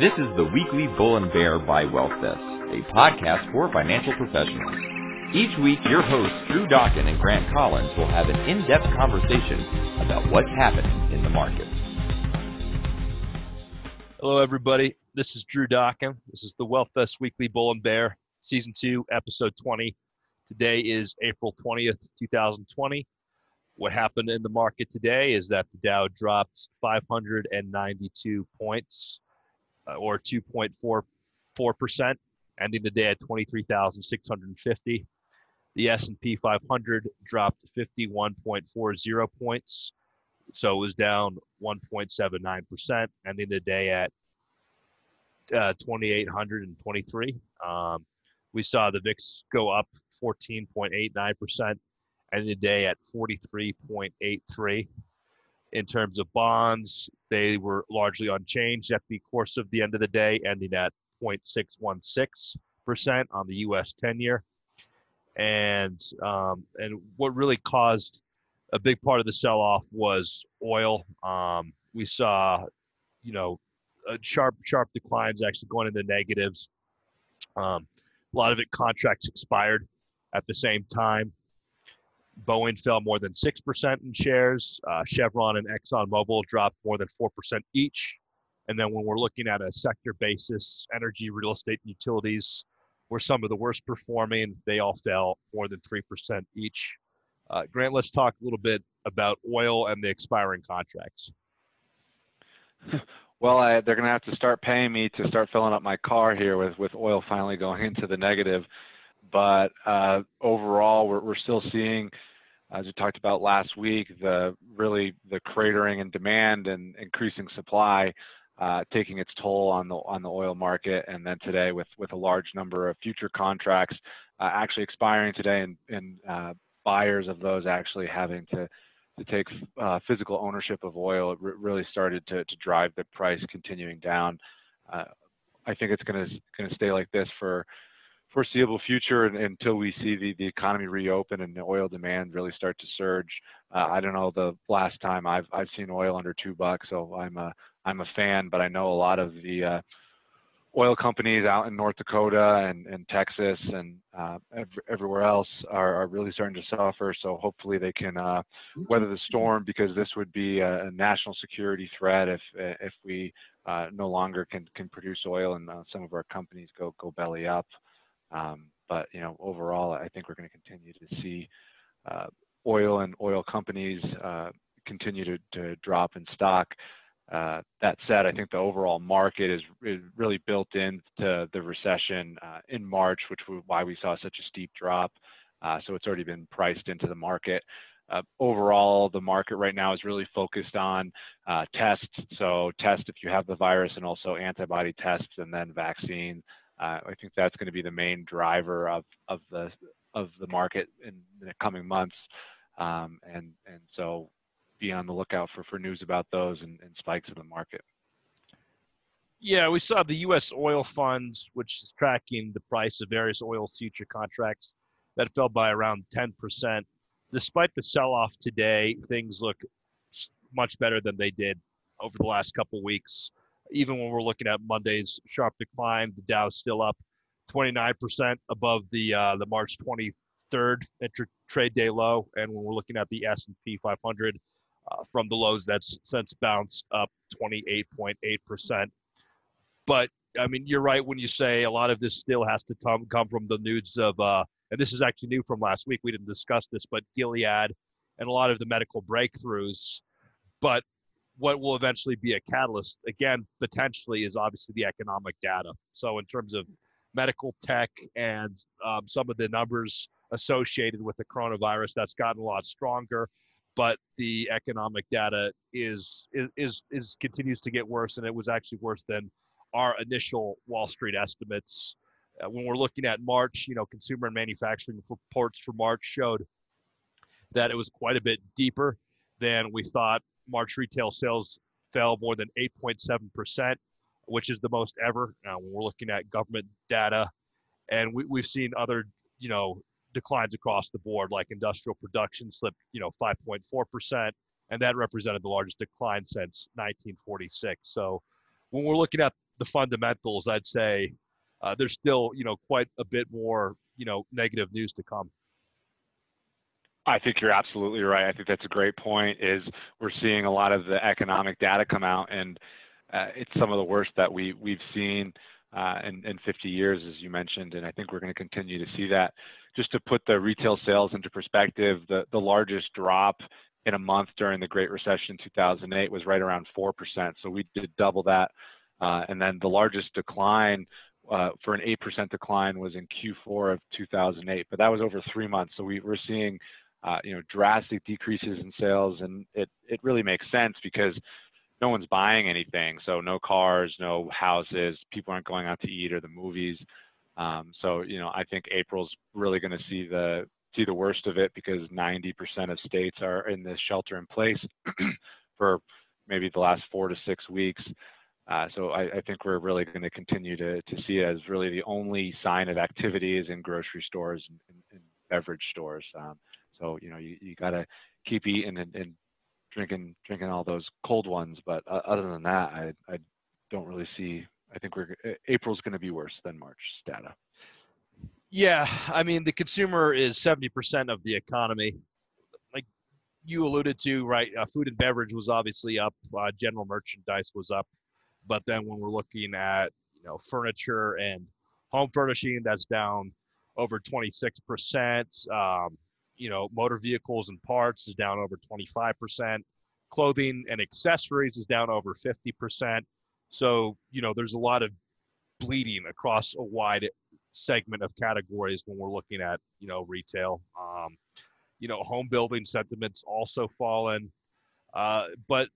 This is the weekly Bull and Bear by WealthVest, a podcast for financial professionals. Each week, your hosts Drew Dawkin and Grant Collins will have an in-depth conversation about what's happening in the markets. Hello, everybody. This is Drew Dawkin. This is the WealthVest Weekly Bull and Bear, Season 2, Episode 20. Today is April 20th, 2020. What happened in the market today is that the Dow dropped 592 points or 2.44%, ending the day at 23,650. The S&P 500 dropped 51.40 points, so it was down 1.79%, ending the day at uh, 2,823. Um, we saw the VIX go up 14.89%, ending the day at 43.83 in terms of bonds, they were largely unchanged at the course of the end of the day, ending at 0.616% on the U.S. 10-year. And um, and what really caused a big part of the sell-off was oil. Um, we saw, you know, sharp sharp declines actually going into negatives. Um, a lot of it contracts expired at the same time. Boeing fell more than 6% in shares. Uh, Chevron and ExxonMobil dropped more than 4% each. And then when we're looking at a sector basis, energy, real estate, and utilities were some of the worst performing. They all fell more than 3% each. Uh, Grant, let's talk a little bit about oil and the expiring contracts. Well, I, they're going to have to start paying me to start filling up my car here with, with oil finally going into the negative. But uh, overall, we're, we're still seeing, as we talked about last week, the really the cratering in demand and increasing supply uh, taking its toll on the on the oil market. And then today, with with a large number of future contracts uh, actually expiring today, and, and uh, buyers of those actually having to to take uh, physical ownership of oil, it really started to, to drive the price continuing down. Uh, I think it's going to going to stay like this for foreseeable future until we see the, the economy reopen and the oil demand really start to surge. Uh, I don't know the last time I've I've seen oil under two bucks, so I'm a I'm a fan. But I know a lot of the uh, oil companies out in North Dakota and, and Texas and uh, everywhere else are, are, really starting to suffer. So hopefully they can uh, weather the storm because this would be a, a national security threat if if we uh, no longer can can produce oil and uh, some of our companies go go belly up. Um, but you know, overall, I think we're going to continue to see uh, oil and oil companies uh, continue to, to drop in stock. Uh, that said, I think the overall market is, really built into the recession uh, in March, which was why we saw such a steep drop. Uh, so it's already been priced into the market. Uh, overall, the market right now is really focused on uh, tests. So test if you have the virus, and also antibody tests, and then vaccine. Uh, I think that's going to be the main driver of of the of the market in the coming months. Um, and and so be on the lookout for for news about those and, and spikes in the market. Yeah, we saw the U.S. oil funds, which is tracking the price of various oil future contracts, that fell by around 10%. Despite the sell-off today, things look much better than they did over the last couple weeks even when we're looking at Monday's sharp decline, the Dow's still up 29% above the uh, the March 23rd intra- trade day low, and when we're looking at the S&P 500 uh, from the lows, that's since bounced up 28.8%. But I mean, you're right when you say a lot of this still has to come come from the news of, uh, and this is actually new from last week. We didn't discuss this, but Gilead and a lot of the medical breakthroughs. But what will eventually be a catalyst, again, potentially, is obviously the economic data. So, in terms of medical tech and um, some of the numbers associated with the coronavirus, that's gotten a lot stronger. But the economic data is is is continues to get worse, and it was actually worse than our initial Wall Street estimates. Uh, when we're looking at March, you know, consumer and manufacturing reports for March showed that it was quite a bit deeper than we thought March retail sales fell more than 8.7%, which is the most ever. Now, when we're looking at government data, and we, we've seen other, you know, declines across the board, like industrial production slipped, you know, 5.4%, and that represented the largest decline since 1946. So when we're looking at the fundamentals, I'd say uh, there's still you know quite a bit more you know negative news to come. I think you're absolutely right. I think that's a great point. Is we're seeing a lot of the economic data come out, and uh, it's some of the worst that we we've seen uh, in, in 50 years, as you mentioned, and I think we're going to continue to see that. Just to put the retail sales into perspective, the the largest drop in a month during the Great Recession 2008 was right around four percent. So we did double that, uh, and then the largest decline uh, for an 8% decline was in Q4 of 2008, but that was over three months. So we, we're seeing uh, you know, drastic decreases in sales, and it it really makes sense because no one's buying anything. So no cars, no houses, people aren't going out to eat or the movies. Um, so you know, I think April's really going to see the see the worst of it because 90% of states are in this shelter in place for maybe the last four to six weeks. Uh, so I, I, think we're really going to continue to, to see it as really the only sign of activity is in grocery stores and, and, beverage stores. Um, so you know you, you got to keep eating and, and, drinking drinking all those cold ones. But uh, other than that, I I don't really see. I think we're April's going to be worse than March data. Yeah, I mean the consumer is seventy percent of the economy. Like you alluded to, right? Uh, food and beverage was obviously up. Uh, general merchandise was up, but then when we're looking at you know furniture and home furnishing, that's down over twenty six percent. Um, you know, motor vehicles and parts is down over 25%. Clothing and accessories is down over 50%. So, you know, there's a lot of bleeding across a wide segment of categories when we're looking at, you know, retail. Um, you know, home building sentiments also fallen. Uh, but,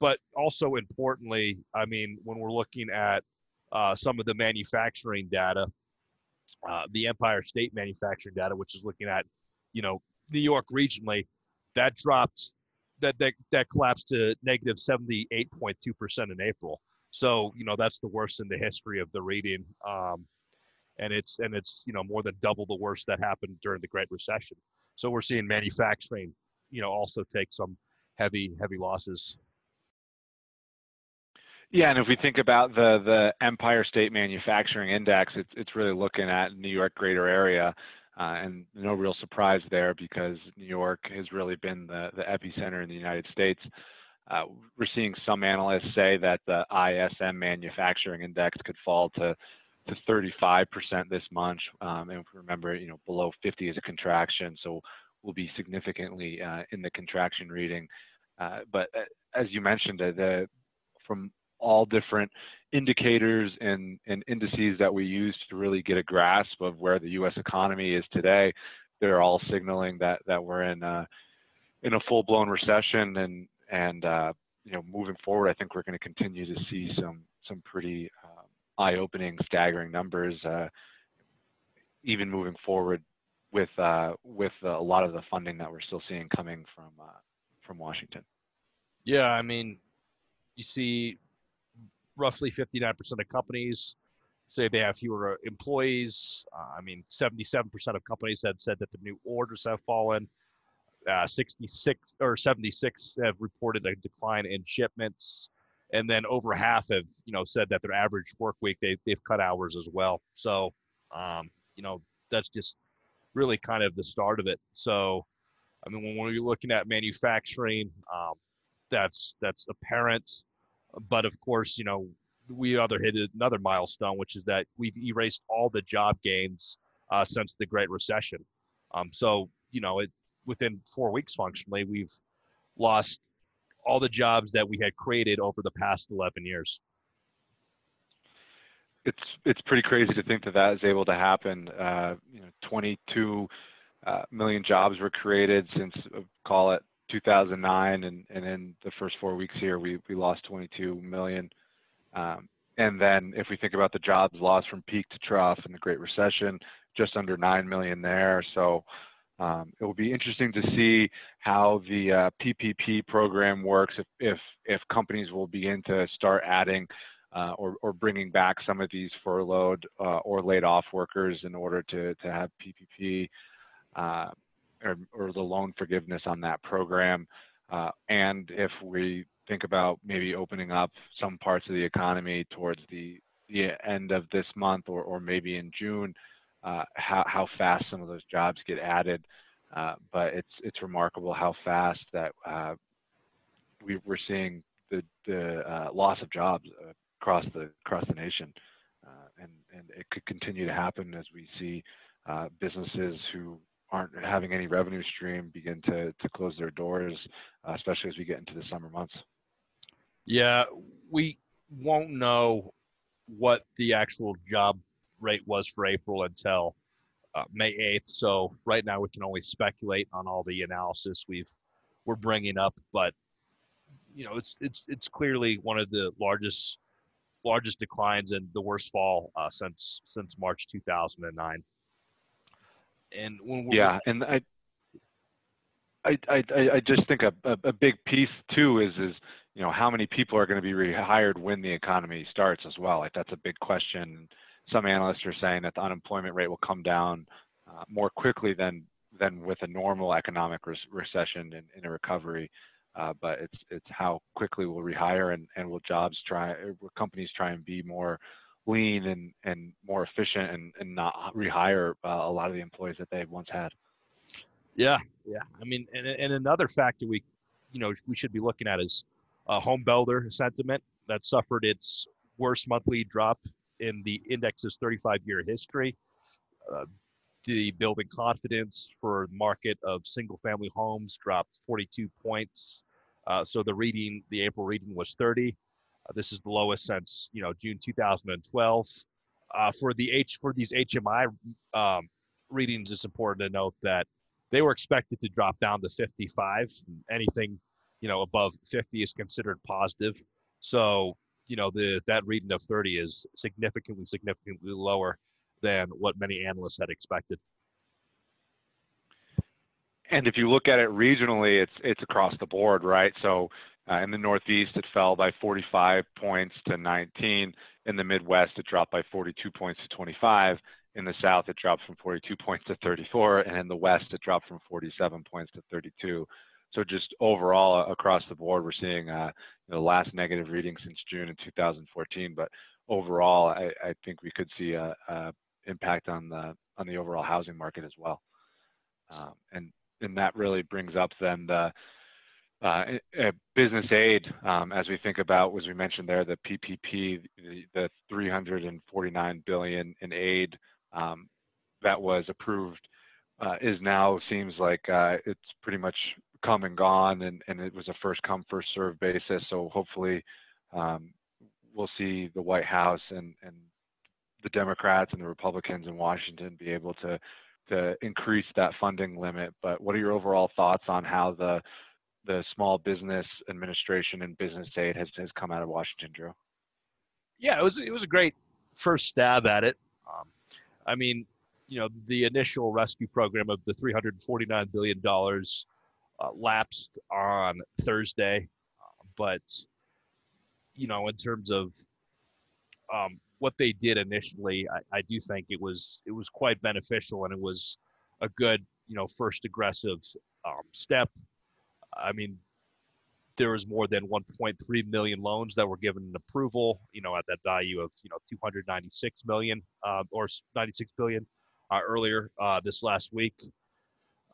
but also importantly, I mean, when we're looking at uh, some of the manufacturing data, uh, the Empire State manufacturing data, which is looking at you know, New York regionally, that dropped that that that collapsed to negative 78.2% in April. So, you know, that's the worst in the history of the reading. Um, and it's and it's, you know, more than double the worst that happened during the Great Recession. So we're seeing manufacturing, you know, also take some heavy heavy losses. Yeah, and if we think about the the Empire State Manufacturing Index, it's it's really looking at New York greater area. Uh, and no real surprise there because New York has really been the, the epicenter in the United States. Uh, we're seeing some analysts say that the ISM manufacturing index could fall to to 35% this month. Um, and remember, you know, below 50 is a contraction, so we'll be significantly uh, in the contraction reading. Uh, but uh, as you mentioned, uh, the from all different indicators and, and indices that we use to really get a grasp of where the U.S. economy is today, they're all signaling that that we're in a, in a full-blown recession, and and uh, you know moving forward, I think we're going to continue to see some some pretty um, eye-opening, staggering numbers, uh, even moving forward with uh, with a lot of the funding that we're still seeing coming from uh, from Washington. Yeah, I mean, you see roughly 59% of companies say they have fewer employees. Uh, I mean, 77% of companies have said that the new orders have fallen. Uh, 66 or 76 have reported a decline in shipments, and then over half have you know said that their average work week they they've cut hours as well. So, um, you know, that's just really kind of the start of it. So, I mean, when we're looking at manufacturing, um, that's that's apparent. But of course, you know, we other hit another milestone, which is that we've erased all the job gains uh, since the Great Recession. Um, so, you know, it within four weeks, functionally, we've lost all the jobs that we had created over the past 11 years. It's it's pretty crazy to think that that is able to happen. Uh, you know, 22 uh, million jobs were created since uh, call it 2009, and, and in the first four weeks here, we, we lost 22 million. Um, and then if we think about the jobs lost from peak to trough in the Great Recession, just under 9 million there. So um, it will be interesting to see how the uh, PPP program works if, if, if companies will begin to start adding uh, or, or bringing back some of these furloughed uh, or laid off workers in order to, to have PPP or, or, the loan forgiveness on that program. Uh, and if we think about maybe opening up some parts of the economy towards the the end of this month or, or maybe in June, uh, how, how fast some of those jobs get added. Uh, but it's it's remarkable how fast that uh, we, are seeing the, the uh, loss of jobs across the across the nation, uh, and and it could continue to happen as we see uh, businesses who aren't having any revenue stream begin to to close their doors, especially as we get into the summer months. Yeah, we won't know what the actual job rate was for April until uh, May 8th. So right now we can only speculate on all the analysis we've we're bringing up, but you know it's it's it's clearly one of the largest largest declines and the worst fall uh, since since March 2009. And when yeah, and I. I, I, I just think a, a, big piece too is is you know how many people are going to be rehired when the economy starts as well. Like that's a big question. Some analysts are saying that the unemployment rate will come down uh, more quickly than than with a normal economic re- recession in, in a recovery. Uh, but it's it's how quickly we'll rehire and, and will jobs try will companies try and be more lean and, and more efficient and, and not rehire uh, a lot of the employees that they once had. Yeah, yeah. I mean, and, and another factor we, you know, we should be looking at is uh, home builder sentiment that suffered its worst monthly drop in the index's 35 year history. Uh, the building confidence for the market of single family homes dropped 42 points. Uh, so the reading, the April reading was 30. Uh, this is the lowest since you know June 2012. Uh, for the H for these HMI um, readings, it's important to note that they were expected to drop down to 55. Anything you know above 50 is considered positive so you know the that reading of 30 is significantly significantly lower than what many analysts had expected and if you look at it regionally it's it's across the board right so uh, in the northeast it fell by 45 points to 19 in the midwest it dropped by 42 points to 25 in the south it dropped from 42 points to 34 and in the west it dropped from 47 points to 32 so just overall across the board, we're seeing uh, the last negative reading since June in 2014. But overall, I, I think we could see a, a, impact on the on the overall housing market as well. Um, and and that really brings up then the uh, business aid, um, as we think about, as we mentioned there, the PPP, the, the 349 billion in aid um, that was approved, uh, is now seems like uh, it's pretty much come and gone, and, and it was a first come first serve basis. So hopefully, um, we'll see the White House and and the Democrats and the Republicans in Washington be able to to increase that funding limit. But what are your overall thoughts on how the the Small Business Administration and business aid has has come out of Washington, Drew? Yeah, it was it was a great first stab at it. Um, I mean, you know, the initial rescue program of the 349 billion dollars uh, lapsed on Thursday, but you know, in terms of um, what they did initially, I, I, do think it was it was quite beneficial, and it was a good you know first aggressive um, step. I mean, there was more than 1.3 million loans that were given an approval. You know, at that value of you know 296 million uh, or 96 billion uh, earlier uh, this last week.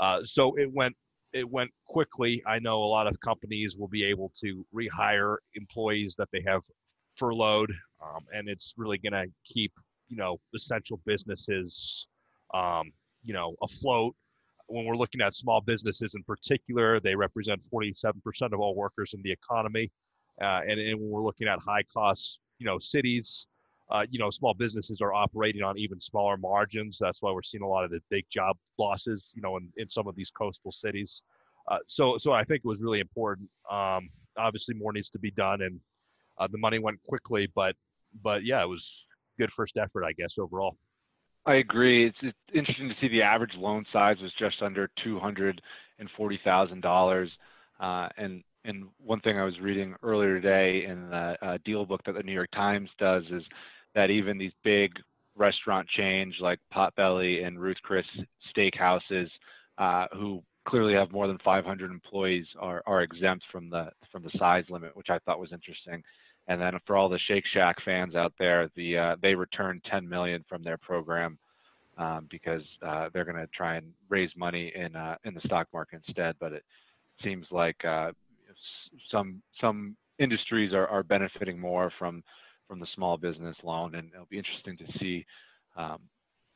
Uh, so it went it went quickly. I know a lot of companies will be able to rehire employees that they have furloughed, um, and it's really going to keep you know essential businesses um, you know afloat. When we're looking at small businesses in particular, they represent 47% of all workers in the economy, uh, and, and when we're looking at high cost you know cities, uh, you know, small businesses are operating on even smaller margins. That's why we're seeing a lot of the big job losses, you know, in, in some of these coastal cities. Uh, so, so I think it was really important. Um, obviously, more needs to be done, and uh, the money went quickly, but, but yeah, it was good first effort, I guess, overall. I agree. It's, it's interesting to see the average loan size was just under two hundred and forty thousand dollars, uh, and and one thing I was reading earlier today in the uh, DealBook that the New York Times does is that even these big restaurant chains like Potbelly and Ruth Chris Steakhouses, uh, who clearly have more than 500 employees are, are exempt from the from the size limit, which I thought was interesting. And then for all the Shake Shack fans out there, the uh, they returned 10 million from their program um, because uh, they're going to try and raise money in uh, in the stock market instead. But it seems like uh, some some industries are, are benefiting more from from the small business loan, and it'll be interesting to see um,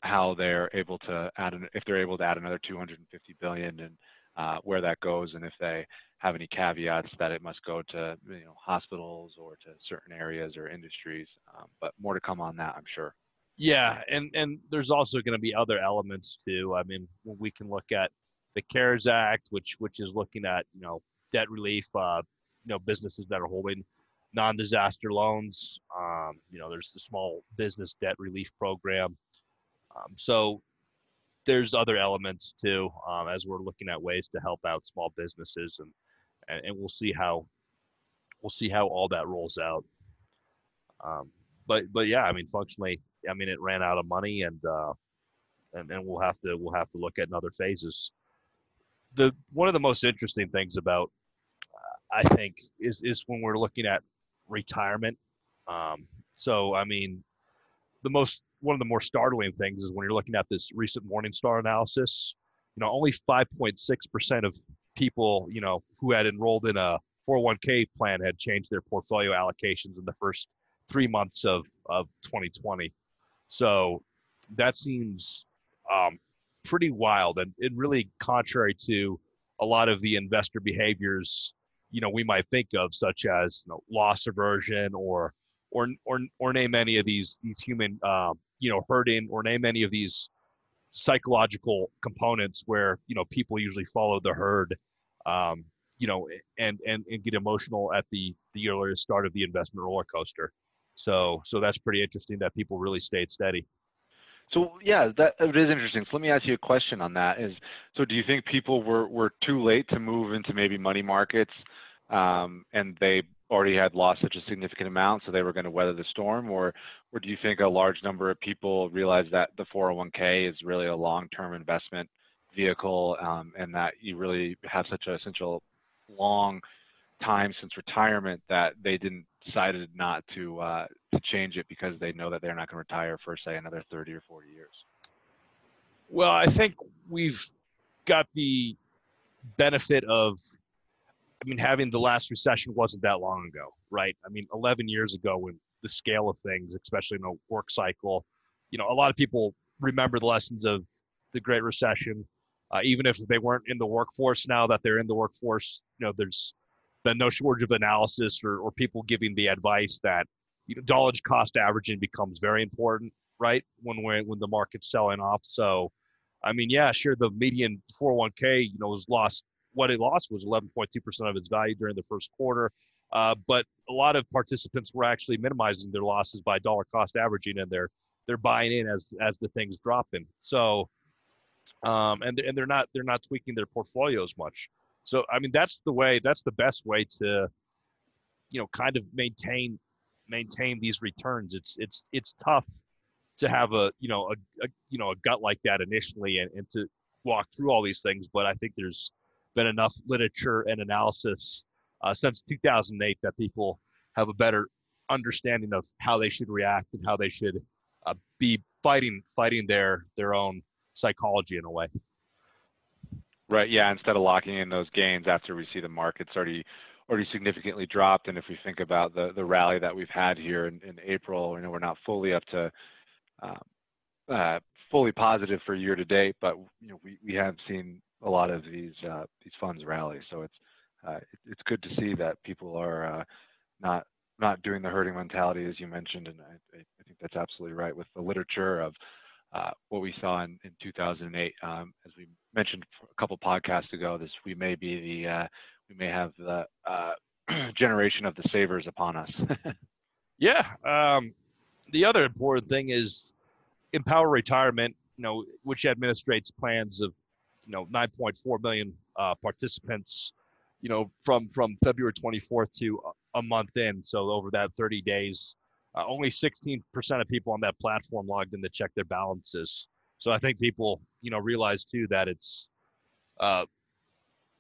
how they're able to add an, if they're able to add another 250 billion and uh, where that goes, and if they have any caveats that it must go to you know hospitals or to certain areas or industries. Um, but more to come on that, I'm sure. Yeah, and and there's also going to be other elements too. I mean, we can look at the CARES Act, which which is looking at you know debt relief, uh, you know businesses that are holding non-disaster loans. Um, you know, there's the small business debt relief program. Um, so there's other elements too um, as we're looking at ways to help out small businesses and, and, we'll see how we'll see how all that rolls out. Um, but but yeah, I mean functionally, I mean it ran out of money and uh, and and we'll have to we'll have to look at other phases. The one of the most interesting things about uh, I think is is when we're looking at retirement. Um, so I mean, the most one of the more startling things is when you're looking at this recent Morningstar analysis. You know, only 5.6% of people, you know, who had enrolled in a 401k plan had changed their portfolio allocations in the first three months of of 2020. So that seems um, pretty wild and, and really contrary to a lot of the investor behaviors you know we might think of such as you know, loss aversion or or or or name any of these these human um, you know herding or name any of these psychological components where you know people usually follow the herd um, you know and and and get emotional at the the earlier start of the investment roller coaster so so that's pretty interesting that people really stayed steady so yeah, that it is interesting. So let me ask you a question on that. Is so do you think people were were too late to move into maybe money markets, um, and they already had lost such a significant amount, so they were going to weather the storm, or or do you think a large number of people realize that the 401k is really a long-term investment vehicle, um, and that you really have such a essential long time since retirement that they didn't decided not to uh, to change it because they know that they're not going to retire for say another 30 or 40 years? Well, I think we've got the benefit of I mean, having the last recession wasn't that long ago, right? I mean, 11 years ago, when the scale of things, especially in a work cycle, you know, a lot of people remember the lessons of the Great Recession, uh, even if they weren't in the workforce. Now that they're in the workforce, you know, there's been no shortage of analysis or, or people giving the advice that you know, cost averaging becomes very important, right? When when when the market's selling off. So, I mean, yeah, sure, the median 401k, you know, was lost what it lost was 11.2% of its value during the first quarter. Uh, but a lot of participants were actually minimizing their losses by dollar cost averaging, and they're they're buying in as as the things dropping. So, um, and and they're not they're not tweaking their portfolios much. So I mean that's the way that's the best way to, you know, kind of maintain maintain these returns. It's it's it's tough to have a you know a, a you know a gut like that initially and, and to walk through all these things. But I think there's been enough literature and analysis uh, since 2008 that people have a better understanding of how they should react and how they should uh, be fighting fighting their their own psychology in a way. Right. Yeah. Instead of locking in those gains after we see the markets already already significantly dropped, and if we think about the the rally that we've had here in, in April, you know we're not fully up to uh, uh, fully positive for year to date, but you know we we have seen a lot of these uh, these funds rally. So it's uh, it's good to see that people are uh, not not doing the herding mentality as you mentioned, and I, I think that's absolutely right with the literature of uh, what we saw in, in 2008. Um, as we mentioned a couple podcasts ago, this we may be the uh, we may have the uh, generation of the savers upon us. yeah. Um, the other important thing is Empower Retirement, you know, which administrates plans of you know 9.4 million uh, participants you know from from february 24th to a month in so over that 30 days uh, only 16% of people on that platform logged in to check their balances so i think people you know realize too that it's uh,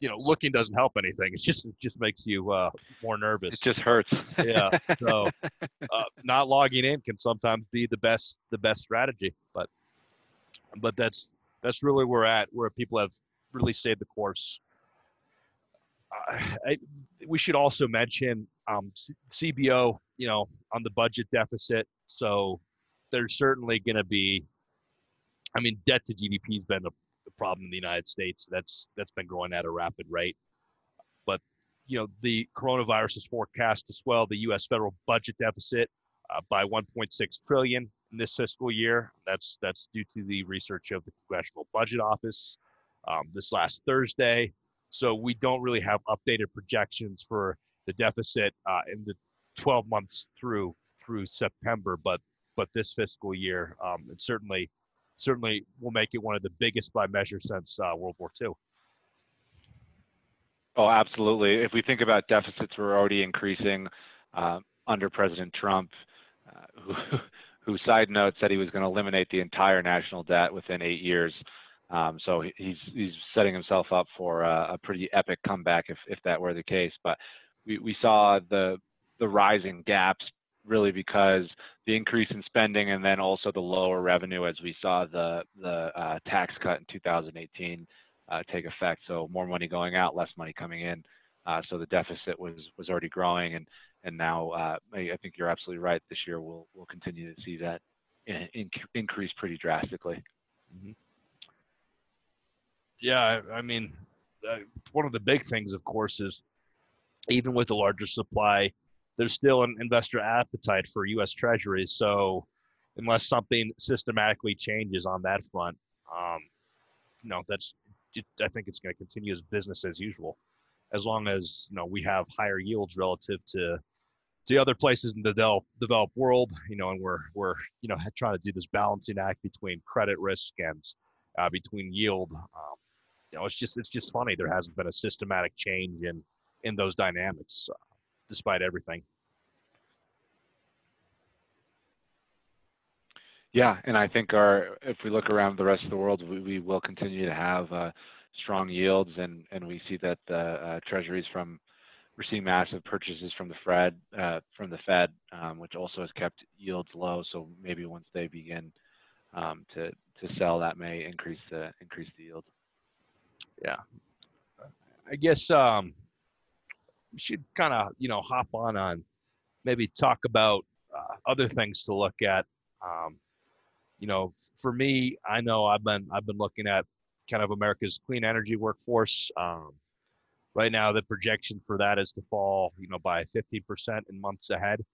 you know, looking doesn't help anything. It just it just makes you uh, more nervous. It just hurts. yeah. So uh, not logging in can sometimes be the best the best strategy, but but that's that's really where we're at, where people have really stayed the course. Uh, I, we should also mention um, C- CBO, you know, on the budget deficit. So there's certainly going to be, I mean, debt to GDP has been a, a problem in the United States. That's that's been growing at a rapid rate. But you know, the coronavirus is forecast to swell the U.S. federal budget deficit uh, by 1.6 trillion this fiscal year. That's that's due to the research of the Congressional Budget Office um, this last Thursday. So we don't really have updated projections for the deficit uh, in the 12 months through through September, but but this fiscal year, um, it certainly certainly will make it one of the biggest by measure since uh, World War II. Oh, absolutely. If we think about deficits, we're already increasing uh, under President Trump, uh, who, who, side note, said he was going to eliminate the entire national debt within eight years. Um, so he's he's setting himself up for a, a, pretty epic comeback if if that were the case. But we we saw the the rising gaps really because the increase in spending and then also the lower revenue as we saw the the uh, tax cut in 2018 uh, take effect. So more money going out, less money coming in. Uh, so the deficit was was already growing, and and now uh, I think you're absolutely right. This year we'll we'll continue to see that in, in, increase pretty drastically. Mm-hmm. Yeah, I mean, uh, one of the big things, of course, is even with the larger supply, there's still an investor appetite for U.S. Treasuries. So unless something systematically changes on that front, um, you know, that's I think it's going to continue as business as usual, as long as you know we have higher yields relative to to other places in the developed developed world. You know, and we're we're you know trying to do this balancing act between credit risk and uh, between yield. Um, you know, it's just it's just funny there hasn't been a systematic change in in those dynamics, uh, despite everything. Yeah, and I think our if we look around the rest of the world, we, we will continue to have uh, strong yields, and and we see that the uh, treasuries from we're seeing massive purchases from the Fed uh, from the Fed, um, which also has kept yields low. So maybe once they begin um, to to sell, that may increase the increase the yield. Yeah, I guess um, we should kind of you know hop on on maybe talk about uh, other things to look at. Um, you know, for me, I know I've been I've been looking at kind of America's clean energy workforce. Um, right now, the projection for that is to fall, you know, by 15% in months ahead.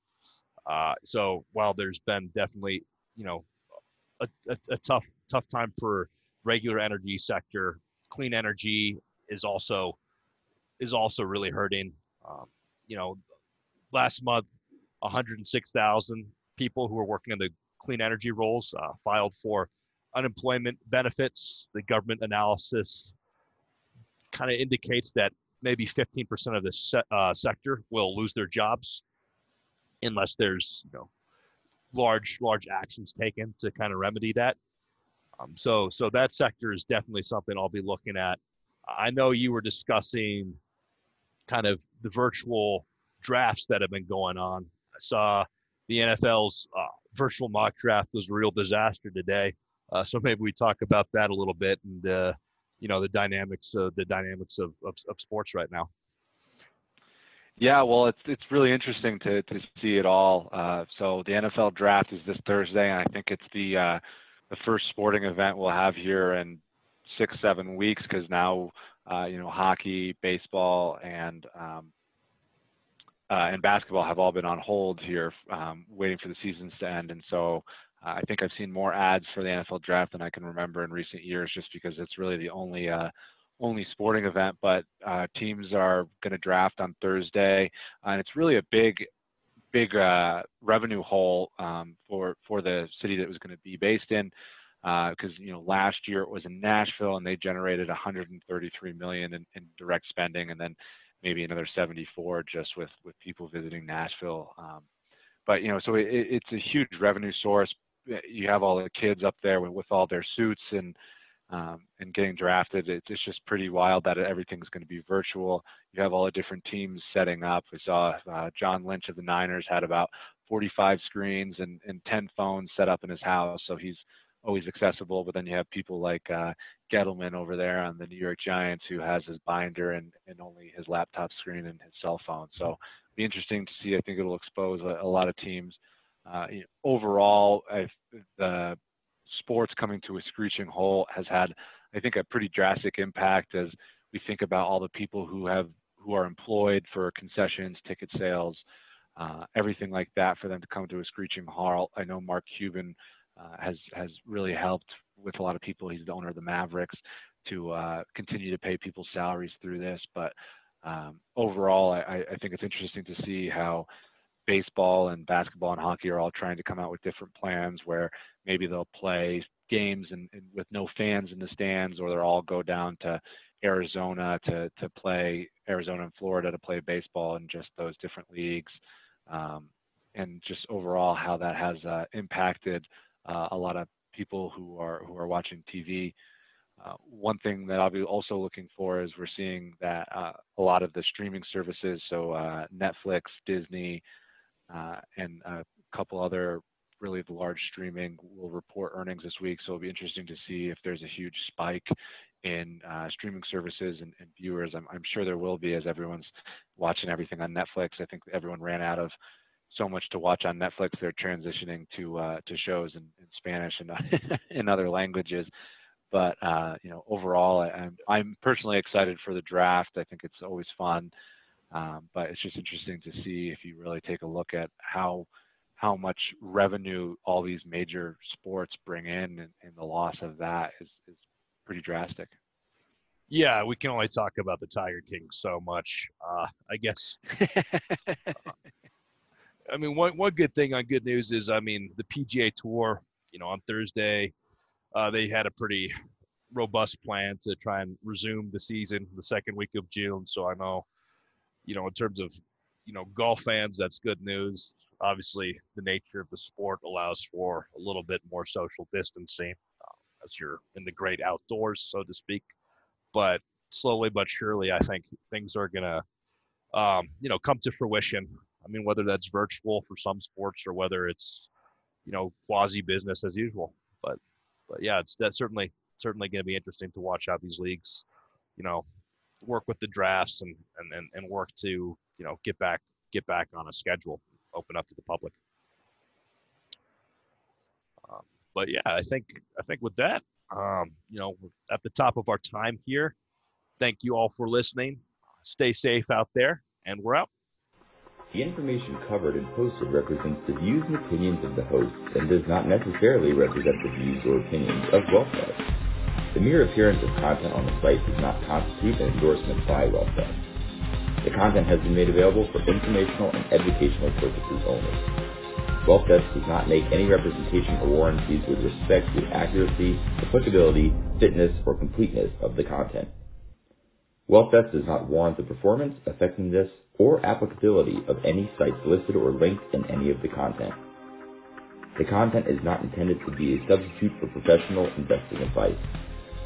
Uh, so while there's been definitely, you know, a, a, a tough tough time for regular energy sector, clean energy is also is also really hurting. Um, you know, last month, 106,000 people who were working in the clean energy roles uh, filed for unemployment benefits. The government analysis kind of indicates that maybe 15% of the se- uh, sector will lose their jobs unless there's you know large large actions taken to kind of remedy that. Um, so so that sector is definitely something I'll be looking at. I know you were discussing kind of the virtual drafts that have been going on. I saw the NFL's uh, virtual mock draft was a real disaster today. Uh, so maybe we talk about that a little bit and uh, you know the dynamics of the dynamics of, of, of sports right now. Yeah, well, it's it's really interesting to to see it all. Uh, so the NFL draft is this Thursday, and I think it's the uh, the first sporting event we'll have here in six seven weeks because now uh, you know hockey, baseball, and um, uh, and basketball have all been on hold here, um, waiting for the seasons to end. And so uh, I think I've seen more ads for the NFL draft than I can remember in recent years, just because it's really the only uh, only sporting event. But uh, teams are going to draft on Thursday, and it's really a big big uh, revenue hole um, for for the city that was going to be based in because uh, you know last year it was in Nashville and they generated 133 million in, in direct spending and then maybe another 74 just with with people visiting Nashville. Um, but you know, so it, it's a huge revenue source. You have all the kids up there with, with all their suits and um, and getting drafted. It's, it's just pretty wild that everything's going to be virtual. You have all the different teams setting up. We saw uh, John Lynch of the Niners had about 45 screens and, and 10 phones set up in his house, so he's always accessible. But then you have people like uh, Gettleman over there on the New York Giants who has his binder and, and only his laptop screen and his cell phone. So be interesting to see. I think it'll expose a, a lot of teams. Uh, overall, the sports coming to a screeching halt has had, I think, a pretty drastic impact as we think about all the people who have who are employed for concessions, ticket sales, uh, everything like that, for them to come to a screeching halt. I know Mark Cuban uh, has has really helped with a lot of people. He's the owner of the Mavericks to uh, continue to pay people's salaries through this. But um, overall, I, I, think it's interesting to see how baseball and basketball and hockey are all trying to come out with different plans where maybe they'll play games and, and with no fans in the stands, or they'll all go down to Arizona to to play Arizona and Florida to play baseball in just those different leagues, um, and just overall how that has uh, impacted uh, a lot of people who are who are watching TV. Uh, one thing that I'll be also looking for is we're seeing that uh, a lot of the streaming services, so uh, Netflix, Disney, and a couple other really large streaming will report earnings this week. So it'll be interesting to see if there's a huge spike in uh, streaming services and, and viewers. I'm, I'm, sure there will be as everyone's watching everything on Netflix. I think everyone ran out of so much to watch on Netflix. They're transitioning to uh, to shows in, in Spanish and in other languages. But uh, you know, overall, I, I'm, I'm personally excited for the draft. I think it's always fun. Um, but it's just interesting to see if you really take a look at how how much revenue all these major sports bring in, and, and the loss of that is, is pretty drastic. Yeah, we can only talk about the Tiger King so much. Uh, I guess. I mean, one one good thing on good news is, I mean, the PGA Tour. You know, on Thursday, uh, they had a pretty robust plan to try and resume the season the second week of June. So I know you know, in terms of, you know, golf fans, that's good news. Obviously, the nature of the sport allows for a little bit more social distancing uh, as you're in the great outdoors, so to speak. But slowly but surely, I think things are going to, um, you know, come to fruition. I mean, whether that's virtual for some sports or whether it's, you know, quasi business as usual. But, but yeah, it's that's certainly certainly going to be interesting to watch how these leagues, you know, work with the drafts and, and, and, and work to you know get back get back on a schedule, open up to the public. Um, but yeah, I think I think with that, um, you know, at the top of our time here. Thank you all for listening. Stay safe out there, and we're out. The information covered and posted represents the views and opinions of the hosts and does not necessarily represent the views or opinions of WealthVest. The mere appearance of content on the site does not constitute an endorsement by WealthVest. The content has been made available for informational and educational purposes only. WealthVest does not make any representation or warranties with respect to accuracy, applicability, fitness, or completeness of the content. WealthVest does not warrant the performance, effectiveness, or applicability of any sites listed or linked in any of the content. The content is not intended to be a substitute for professional investing advice.